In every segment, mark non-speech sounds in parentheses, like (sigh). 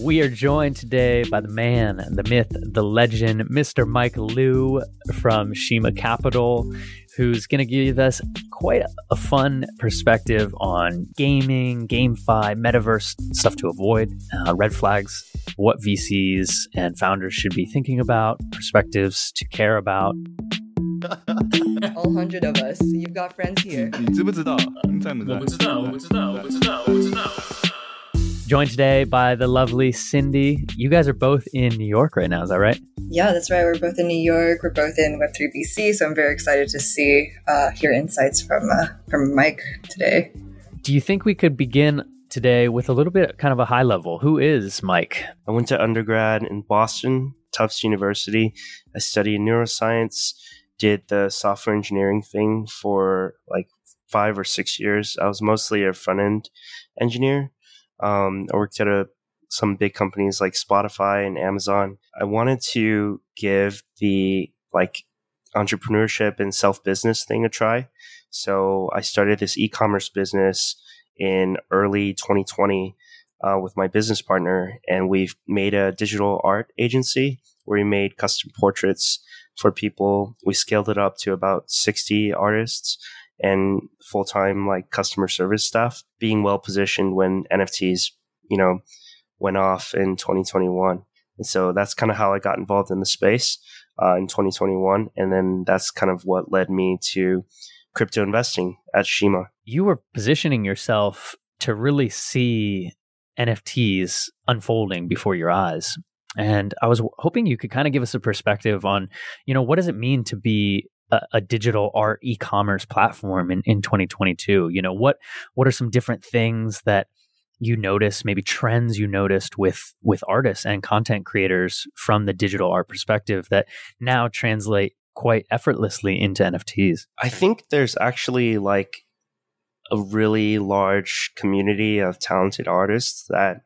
We are joined today by the man, the myth, the legend, Mr. Mike Liou from Shima Capital, who's going to give us quite a fun perspective on gaming, GameFi, metaverse, stuff to avoid, uh, red flags, what VCs and founders should be thinking about, perspectives to care about. (laughs) All hundred of us. You've got friends here. (laughs) 你知不知道？你在不在？我不知道，我不知道，我不知道，我不知道。Joined today by the lovely Cindy. You guys are both in New York right now, is that right? Yeah, that's right. We're both in New York. We're both in Web3 VC, so I'm very excited to see, uh, hear insights from uh, from Mike today. Do you think we could begin today with a little bit kind of a high level? Who is Mike? I went to undergrad in Boston, Tufts University. I studied neuroscience, did the software engineering thing for like five or six years. I was mostly a front end engineer. Um, I worked at a, some big companies like Spotify and Amazon. I wanted to give the like entrepreneurship and self business thing a try. So I started this e commerce business in early 2020 uh, with my business partner, and we've made a digital art agency where we made custom portraits for people. We scaled it up to about 60 artists and full time like customer service staff, being well positioned when NFTs, you know, went off in 2021. And so that's kind of how I got involved in the space uh, in 2021. And then that's kind of what led me to crypto investing at Shima. You were positioning yourself to really see NFTs unfolding before your eyes. And I was hoping you could kind of give us a perspective on, you know, what does it mean to be a, a digital art e-commerce platform in, in 2022? You know, what what are some different things that you notice, maybe trends you noticed with with artists and content creators from the digital art perspective that now translate quite effortlessly into NFTs? I think there's actually like a really large community of talented artists that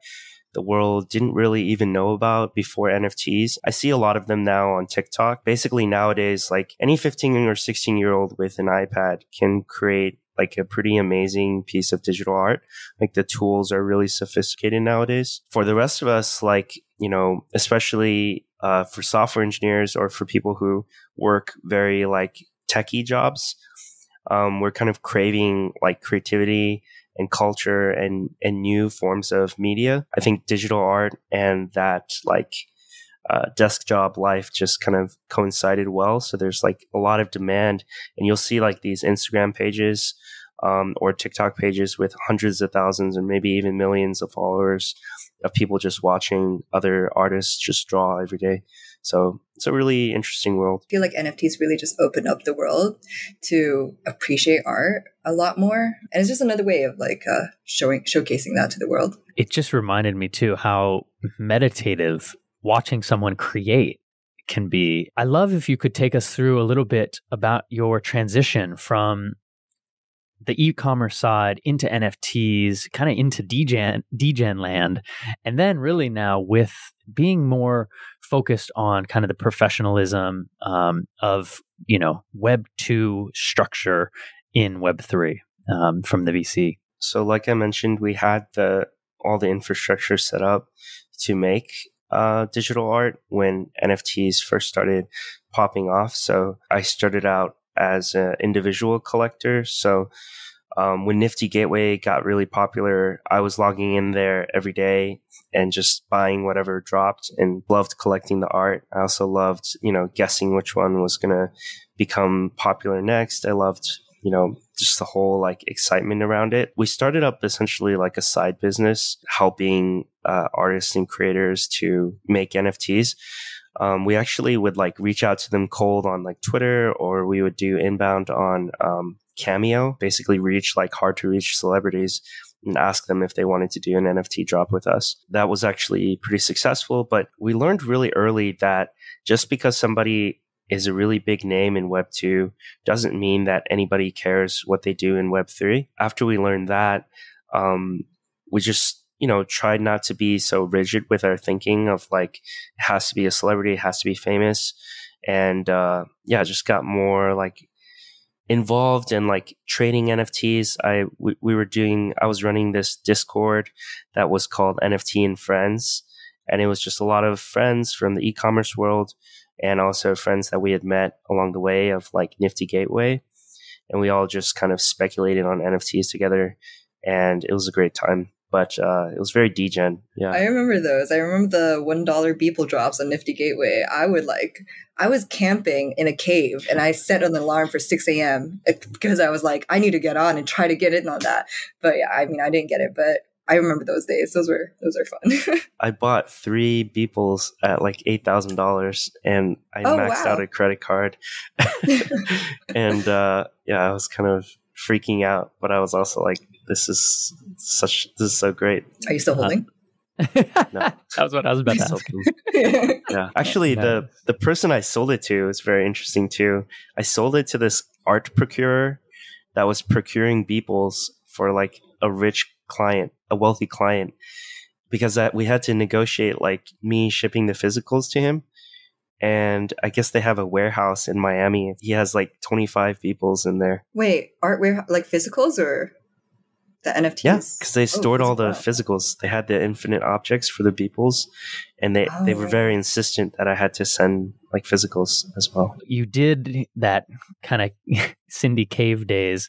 the world didn't really even know about before NFTs. I see a lot of them now on TikTok. Basically nowadays, like any 15 or 16 year old with an iPad can create like a pretty amazing piece of digital art. Like the tools are really sophisticated nowadays. For the rest of us, like, you know, especially uh, for software engineers or for people who work very like techie jobs, um, we're kind of craving like creativity and culture and and new forms of media. I think digital art and that like uh, desk job life just kind of coincided well. So there's like a lot of demand, and you'll see like these Instagram pages um, or TikTok pages with hundreds of thousands and maybe even millions of followers of people just watching other artists just draw every day. So it's a really interesting world. I feel like NFTs really just open up the world to appreciate art a lot more, and it's just another way of like uh, showing showcasing that to the world. It just reminded me too how meditative watching someone create can be. I love if you could take us through a little bit about your transition from the e-commerce side into NFTs, kind of into degen, degen land, and then really now with being more focused on kind of the professionalism um, of you know Web two structure in Web three um, from the VC. So, like I mentioned, we had the all the infrastructure set up to make uh, digital art when NFTs first started popping off. So I started out as an individual collector. So um, when Nifty Gateway got really popular, I was logging in there every day and just buying whatever dropped and loved collecting the art. I also loved, you know, guessing which one was going to become popular next. I loved, you know, just the whole like excitement around it. We started up essentially like a side business helping uh, artists and creators to make NFTs. Um, we actually would like reach out to them cold on like Twitter or we would do inbound on um, Cameo, basically reach like hard to reach celebrities and ask them if they wanted to do an NFT drop with us. That was actually pretty successful, but we learned really early that just because somebody is a really big name in Web 2 doesn't mean that anybody cares what they do in Web 3. After we learned that, um, we just, you know, tried not to be so rigid with our thinking of like, it has to be a celebrity, it has to be famous. And, uh, yeah, just got more like involved in like trading NFTs. I, we, we were doing, I was running this Discord that was called NFT and Friends. And it was just a lot of friends from the e-commerce world and also friends that we had met along the way of like Nifty Gateway. And we all just kind of speculated on NFTs together and it was a great time. But uh, it was very degen. Yeah. I remember those. I remember the one dollar Beeple drops on Nifty Gateway. I would like I was camping in a cave and I set an alarm for 6 a.m. because I was like, I need to get on and try to get in on that. But yeah, I mean I didn't get it, but I remember those days. Those were those are fun. (laughs) I bought three Beeples at like eight thousand dollars, and I Oh, maxed wow. out a credit card. (laughs) and uh, yeah, I was kind of freaking out, but I was also like, "This is such. This is so great." Are you still uh, holding? (laughs) that was what I was about to ask. yeah, (laughs) actually, the the person I sold it to is very interesting too. I sold it to this art procurer that was procuring Beeples for like a rich client, a wealthy client, because that we had to negotiate like me shipping the physicals to him. And I guess they have a warehouse in Miami. He has like 25 Beeples in there. Wait, art ware like physicals or the NFTs? Yeah, because they oh, stored all the physical. physicals. They had the infinite objects for the Beeples, and they, they Oh, were right. very insistent that I had to send like physicals as well. you did that kind of (laughs) Cindy Cave days,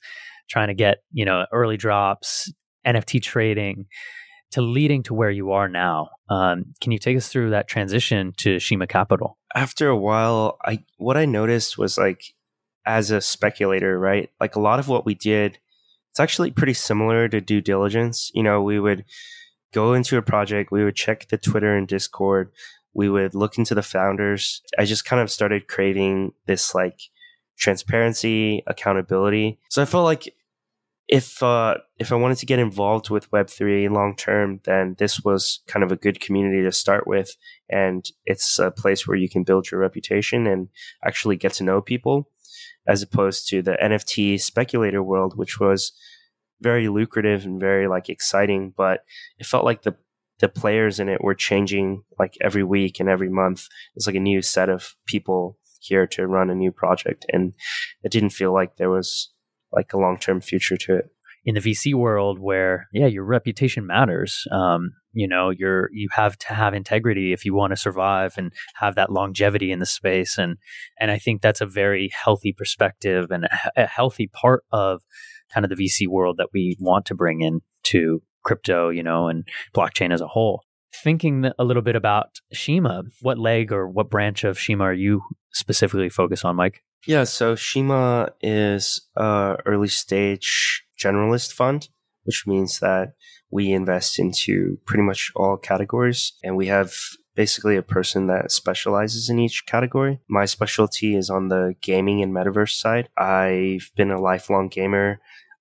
trying to get you know early drops, NFT trading, to leading to where you are now. Um, can you take us through that transition to Shima Capital? after a while, I what I noticed was like as a speculator, right? Like a lot of what we did, it's actually pretty similar to due diligence. You know, we would go into a project, we would check the Twitter and Discord, we would look into the founders. I just kind of started craving this like transparency, accountability. So I felt like if uh, if I wanted to get involved with Web three long term, then this was kind of a good community to start with, and it's a place where you can build your reputation and actually get to know people, as opposed to the NFT speculator world, which was very lucrative and very like exciting, but it felt like the the players in it were changing like every week and every month. It's like a new set of people here to run a new project, and it didn't feel like there was like a long term future to it. in the VC world where yeah your reputation matters um, you know you're you have to have integrity if you want to survive and have that longevity in the space and and I think that's a very healthy perspective and a, a healthy part of kind of the VC world that we want to bring in to crypto you know and blockchain as a whole thinking a little bit about Shima what leg or what branch of Shima are you specifically focus on Mike Yeah, so Shima is a early stage generalist fund, which means that we invest into pretty much all categories and we have basically a person that specializes in each category. My specialty is on the gaming and metaverse side. I've been a lifelong gamer.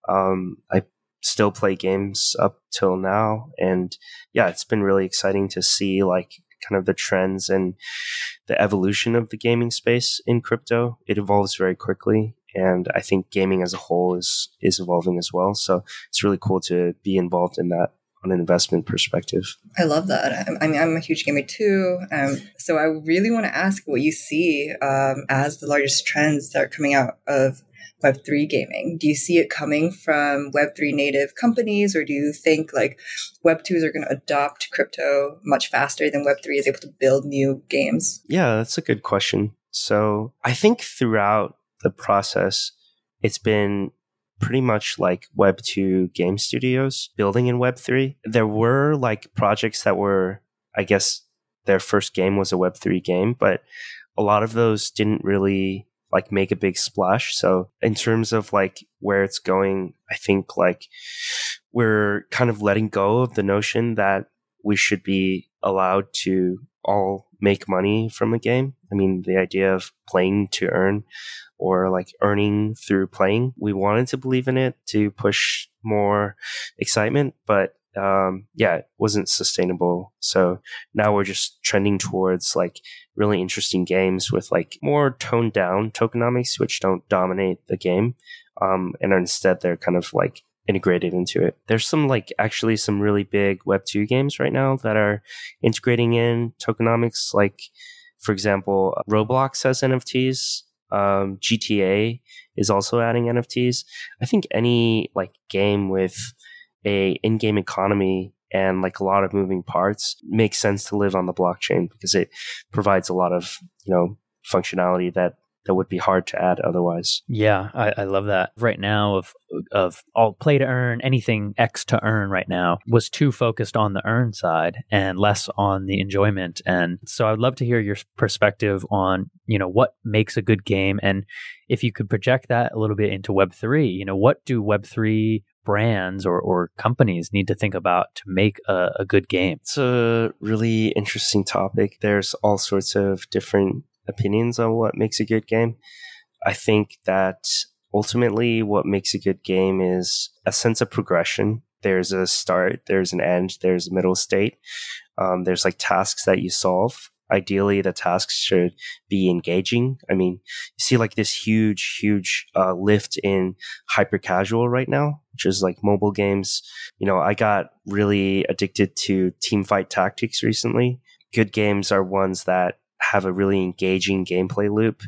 Um, I still play games up till now and yeah, it's been really exciting to see like kind of the trends and the evolution of the gaming space in crypto. It evolves very quickly, and I think gaming as a whole is is evolving as well. So it's really cool to be involved in that on an investment perspective. I love that. I, mean, I'm a huge gamer too. Um, so I really want to ask what you see um, as the largest trends that are coming out of Web3 gaming. Do you see it coming from Web3 native companies, or do you think like Web2s are going to adopt crypto much faster than Web3 is able to build new games? Yeah, that's a good question. So I think throughout the process, it's been pretty much like Web 2 game studios building in Web 3. There were like projects that were, I guess, their first game was a Web 3 game, but a lot of those didn't really like make a big splash. So in terms of like where it's going, I think like we're kind of letting go of the notion that we should be allowed to all make money from a game. I mean, the idea of playing to earn or like earning through playing, we wanted to believe in it to push more excitement, but um, yeah, it wasn't sustainable. So now we're just trending towards like really interesting games with like more toned down tokenomics, which don't dominate the game. Um, and instead they're kind of like integrated into it. There's some like actually some really big Web 2 games right now that are integrating in tokenomics. Like, for example, Roblox has NFTs. Um, GTA is also adding NFTs. I think any like game with a in-game economy and like a lot of moving parts makes sense to live on the blockchain because it provides a lot of you know functionality that that would be hard to add otherwise. Yeah, I, I, love that. Right now, of of all play to earn, anything X to earn right now was too focused on the earn side and less on the enjoyment. And so, I'd love to hear your perspective on you know what makes a good game, and if you could project that a little bit into Web three. You know, what do Web three brands or, or companies need to think about to make a, a good game? It's a really interesting topic. There's all sorts of different opinions on what makes a good game. I think that ultimately what makes a good game is a sense of progression. There's a start, there's an end, there's a middle state. Um, there's like tasks that you solve. Ideally, the tasks should be engaging. I mean, you see like this huge, huge uh, lift in hyper casual right now, which is like mobile games. You know, I got really addicted to team fight tactics recently. Good games are ones that have a really engaging gameplay loop,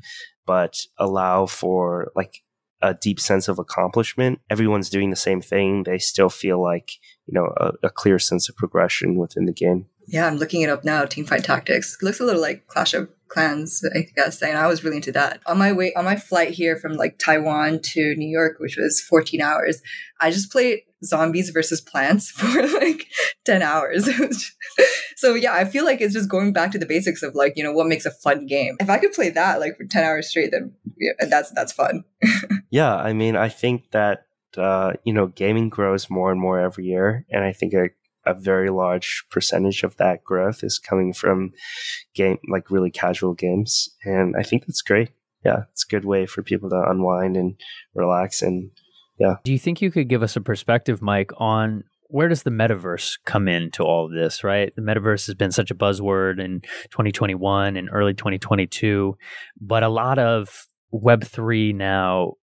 but allow for like a deep sense of accomplishment. Everyone's doing the same thing. They still feel like, you know, a, a clear sense of progression within the game. Yeah, I'm looking it up now. Team Fight Tactics it looks a little like Clash of Clans, I guess, and I was really into that. On my way, on my flight here from like Taiwan to New York, which was 14 hours, I just played zombies versus plants (laughs) for like 10 hours. (laughs) so yeah, I feel like it's just going back to the basics of like, you know, what makes a fun game. If I could play that like for 10 hours straight, then yeah, that's, that's fun. (laughs) yeah. I mean, I think that, uh, you know, gaming grows more and more every year. And I think a, a very large percentage of that growth is coming from game, like really casual games. And I think that's great. Yeah. It's a good way for people to unwind and relax and, yeah. Do you think you could give us a perspective, Mike, on where does the metaverse come into all of this, right? The metaverse has been such a buzzword in 2021 and early 2022, but a lot of Web3 now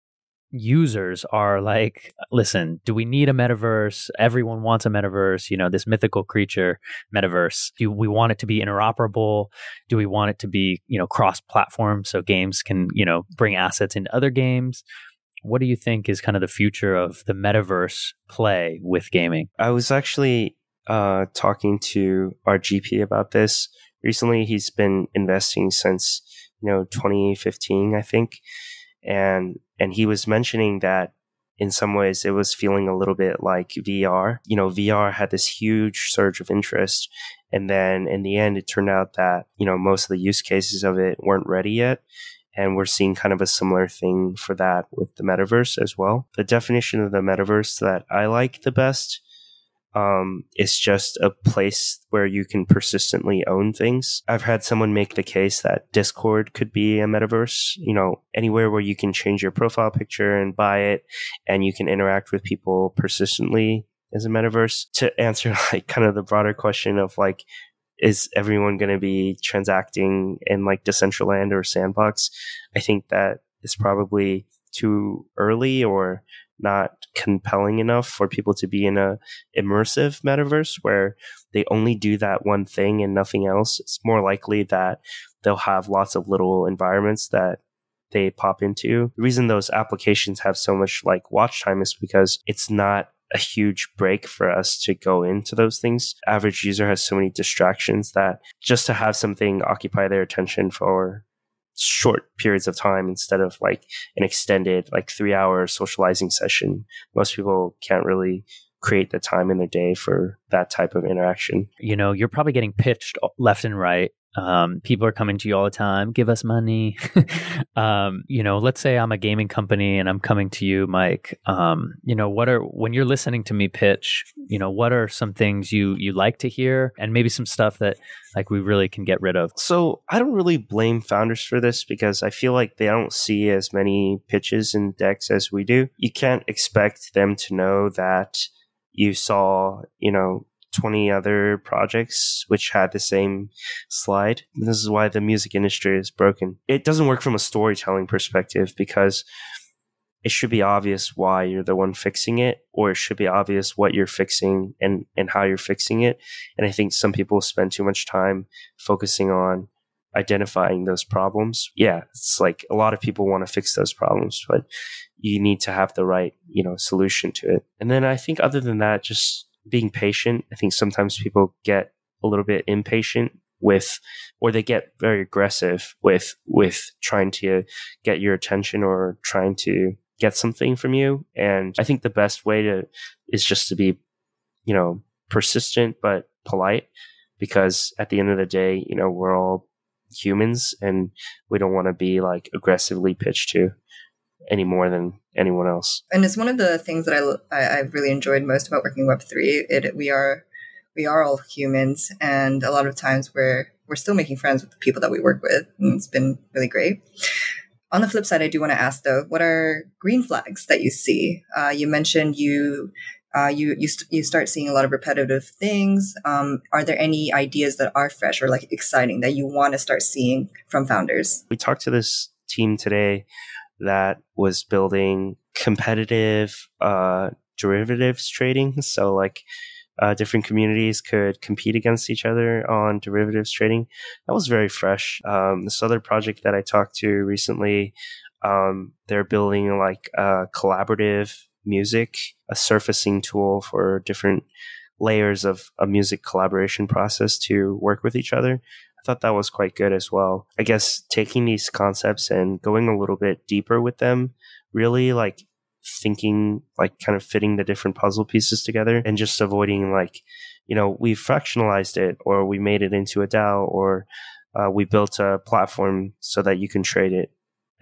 users are like, listen, do we need a metaverse? Everyone wants a metaverse, you know, this mythical creature metaverse. Do we want it to be interoperable? Do we want it to be, you know, cross platform so games can, you know, bring assets into other games? what do you think is kind of the future of the metaverse play with gaming? I was actually uh, talking to our GP about this recently. He's been investing since you know 2015, I think, and and he was mentioning that in some ways it was feeling a little bit like VR. You know, VR had this huge surge of interest. And then in the end, it turned out that, you know, most of the use cases of it weren't ready yet. And we're seeing kind of a similar thing for that with the metaverse as well. The definition of the metaverse that I like the best um, is just a place where you can persistently own things. I've had someone make the case that Discord could be a metaverse, you know, anywhere where you can change your profile picture and buy it and you can interact with people persistently as a metaverse. To answer (laughs) like kind of the broader question of like, is everyone going to be transacting in like Decentraland or Sandbox? I think that is probably too early or not compelling enough for people to be in a immersive metaverse where they only do that one thing and nothing else. It's more likely that they'll have lots of little environments that they pop into. The reason those applications have so much like watch time is because it's not a huge break for us to go into those things. Average user has so many distractions that just to have something occupy their attention for short periods of time instead of like an extended like 3 hour socializing session. Most people can't really create the time in their day for that type of interaction. You know you're probably getting pitched left and right um, people are coming to you all the time. Give us money. (laughs) um, you know, let's say I'm a gaming company and I'm coming to you, Mike. Um, you know, what are when you're listening to me pitch? You know, what are some things you you like to hear, and maybe some stuff that like we really can get rid of. So I don't really blame founders for this because I feel like they don't see as many pitches and decks as we do. You can't expect them to know that you saw, you know, 20 other projects which had the same slide. This is why the music industry is broken. It doesn't work from a storytelling perspective because it should be obvious why you're the one fixing it, or it should be obvious what you're fixing and, and how you're fixing it. And I think some people spend too much time focusing on identifying those problems. Yeah, it's like a lot of people want to fix those problems, but you need to have the right, you know, solution to it. And then I think other than that, just being patient. I think sometimes people get a little bit impatient with or they get very aggressive with with trying to get your attention or trying to get something from you and i think the best way to is just to be you know persistent but polite because at the end of the day you know we're all humans and we don't want to be like aggressively pitched to any more than anyone else. And it's one of the things that I, I have really enjoyed most about working web 3 it we are we are all humans and a lot of times we're we're still making friends with the people that we work with and it's been really great. On the flip side i do want to ask though what are green flags that you see? Uh, you mentioned you uh, you you, st- you start seeing a lot of repetitive things. Um, are there any ideas that are fresh or like exciting that you want to start seeing from founders? We talked to this team today that was building competitive uh, derivatives trading so like uh, different communities could compete against each other on derivatives trading. That was very fresh. Um, this other project that I talked to recently, um, they're building like a collaborative music, a surfacing tool for different layers of a music collaboration process to work with each other. I thought that was quite good as well. I guess taking these concepts and going a little bit deeper with them really like thinking like kind of fitting the different puzzle pieces together and just avoiding like you know we fractionalized it or we made it into a DAO or uh, we built a platform so that you can trade it.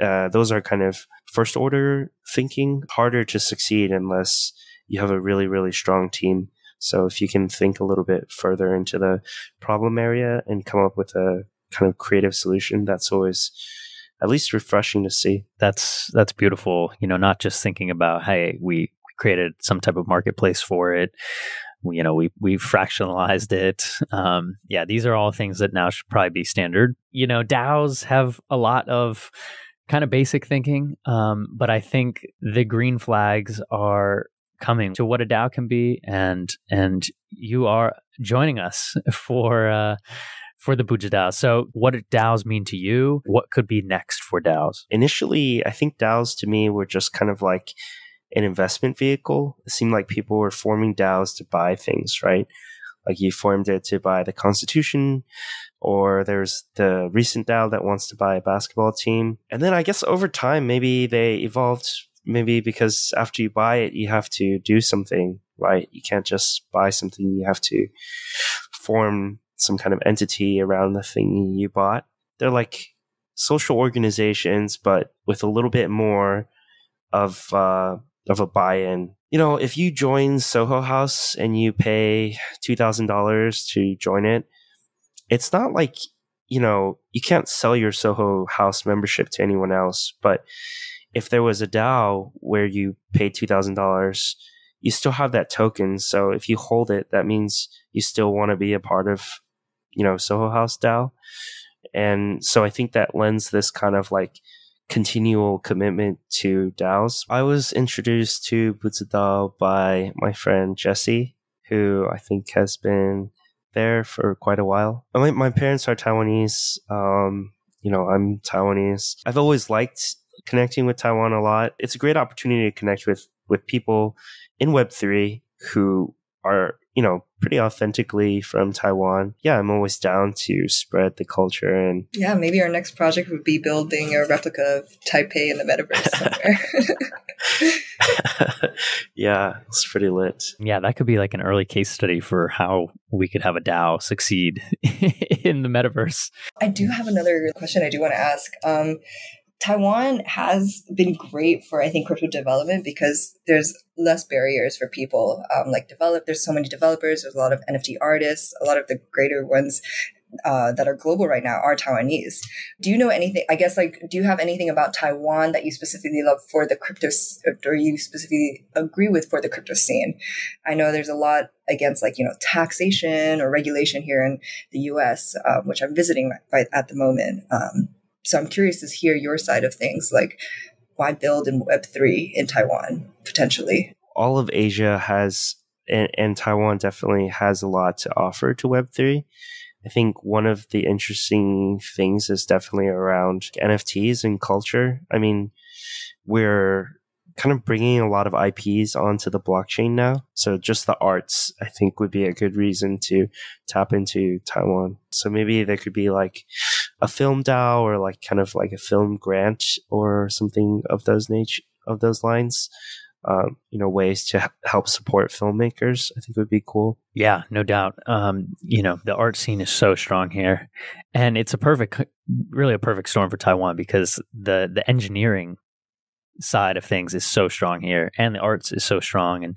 Uh, those are kind of first order thinking, harder to succeed unless you have a really really strong team. So if you can think a little bit further into the problem area and come up with a kind of creative solution, that's always at least refreshing to see. That's that's beautiful. You know, not just thinking about hey, we created some type of marketplace for it. You know, we we fractionalized it. Um, yeah, these are all things that now should probably be standard. You know, DAOs have a lot of kind of basic thinking, um, but I think the green flags are coming to what a DAO can be, and and you are joining us (laughs) for. Uh, for the Bu Zhi DAO. So, what do DAOs mean to you? What could be next for DAOs? Initially, I think DAOs to me were just kind of like an investment vehicle. It seemed like people were forming DAOs to buy things, right? Like you formed it to buy the Constitution, or there's the recent DAO that wants to buy a basketball team. And then I guess over time, maybe they evolved, maybe because after you buy it, you have to do something, right? You can't just buy something, you have to form some kind of entity around the thing you bought. They're like social organizations, but with a little bit more of uh, of a buy-in. You know, if you join Soho House and you pay two thousand dollars to join it, it's not like you know you can't sell your Soho House membership to anyone else. But if there was a DAO where you pay two thousand dollars, you still have that token. So if you hold it, that means you still want to be a part of you know Soho House DAO, and so I think that lends this kind of like continual commitment to DAOs. I was introduced to Bu Zhi DAO by my friend Jesse, who I think has been there for quite a while. My, my parents are Taiwanese. Um, you know, I'm Taiwanese. I've always liked connecting with Taiwan a lot. It's a great opportunity to connect with with people in Web3 who are you know, pretty authentically from Taiwan. Yeah, I'm always down to spread the culture and Yeah, maybe our next project would be building a replica of Taipei in the metaverse somewhere. (laughs) yeah, it's pretty lit. Yeah, that could be like an early case study for how we could have a DAO succeed (laughs) in the metaverse. I do have another question I do want to ask. Um, Taiwan has been great for, I think, crypto development because there's less barriers for people. Um, like develop, there's so many developers. There's a lot of NFT artists. A lot of the greater ones uh, that are global right now are Taiwanese. Do you know anything? I guess like, do you have anything about Taiwan that you specifically love for the crypto, or you specifically agree with for the crypto scene? I know there's a lot against like you know taxation or regulation here in the U.S., uh, which I'm visiting at the moment. Um, so I'm curious to hear your side of things, like why build in Web3 in Taiwan potentially? All of Asia has, and, and Taiwan definitely has a lot to offer to Web3. I think one of the interesting things is definitely around NFTs and culture. I mean, we're kind of bringing a lot of IPs onto the blockchain now. So just the arts, I think, would be a good reason to tap into Taiwan. So maybe there could be like a film DAO or like kind of like a film grant or something of those nature of those lines. Um, you know, ways to help support filmmakers. I think would be cool. Yeah, no doubt. Um, you know, the art scene is so strong here, and it's a perfect, really a perfect storm for Taiwan because the the engineering side of things is so strong here, and the arts is so strong. And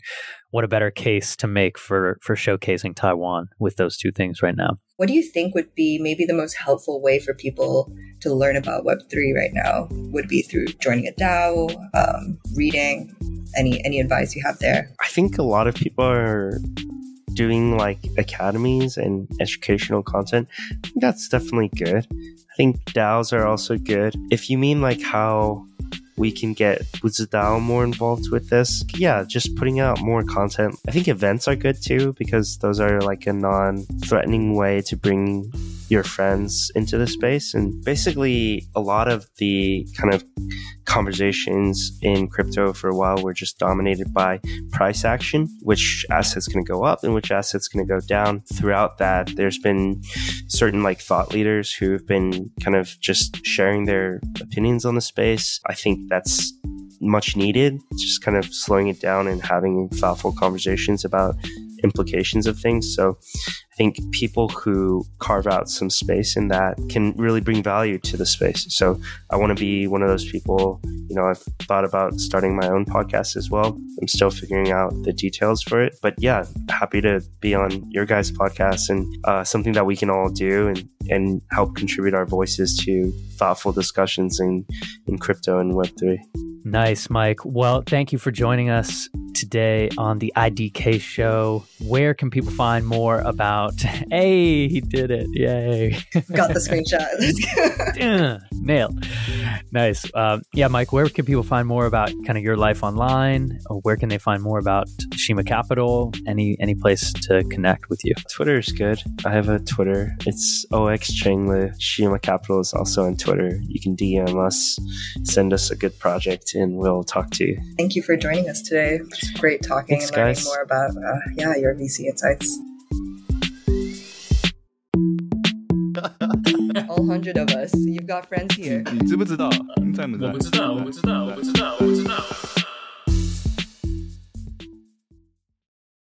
what a better case to make for for showcasing Taiwan with those two things right now. What do you think would be maybe the most helpful way for people to learn about Web3 right now? Would be through joining a DAO, um, reading. Any any advice you have there? I think a lot of people are doing like academies and educational content. That's definitely good. I think DAOs are also good. If you mean like how we can get Bu Zhi DAO more involved with this. Yeah, just putting out more content. I think events are good too because those are like a non threatening way to bring your friends into the space. And basically, a lot of the kind of conversations in crypto for a while were just dominated by price action, which asset's going to go up and which asset's going to go down. Throughout that, there's been certain like thought leaders who have been kind of just sharing their opinions on the space. I think that's much needed, just kind of slowing it down and having thoughtful conversations about implications of things. So I think people who carve out some space in that can really bring value to the space. So I want to be one of those people. You know, I've thought about starting my own podcast as well. I'm still figuring out the details for it. But yeah, happy to be on your guys' podcast and uh, something that we can all do and, and help contribute our voices to thoughtful discussions in, in crypto and Web3. Nice, Mike. Well, thank you for joining us today on the IDK show. Where can people find more about? (laughs) Hey, he did it! Yay! (laughs) Got the screenshot. (laughs) Nailed. Nice. Um, yeah, Mike. Where can people find more about kind of your life online? Or where can they find more about Shima Capital? Any any place to connect with you? Twitter is good. I have a Twitter. It's ox Changlu. Shima Capital is also on Twitter. You can DM us, send us a good project, and we'll talk to you. Thank you for joining us today. It's great talking Thanks, and learning guys. more about uh, yeah your VC insights. (laughs) All hundred of us. You've got friends here. 你知不知道？在不在我不知道，我不知道，我不知道，我不知道。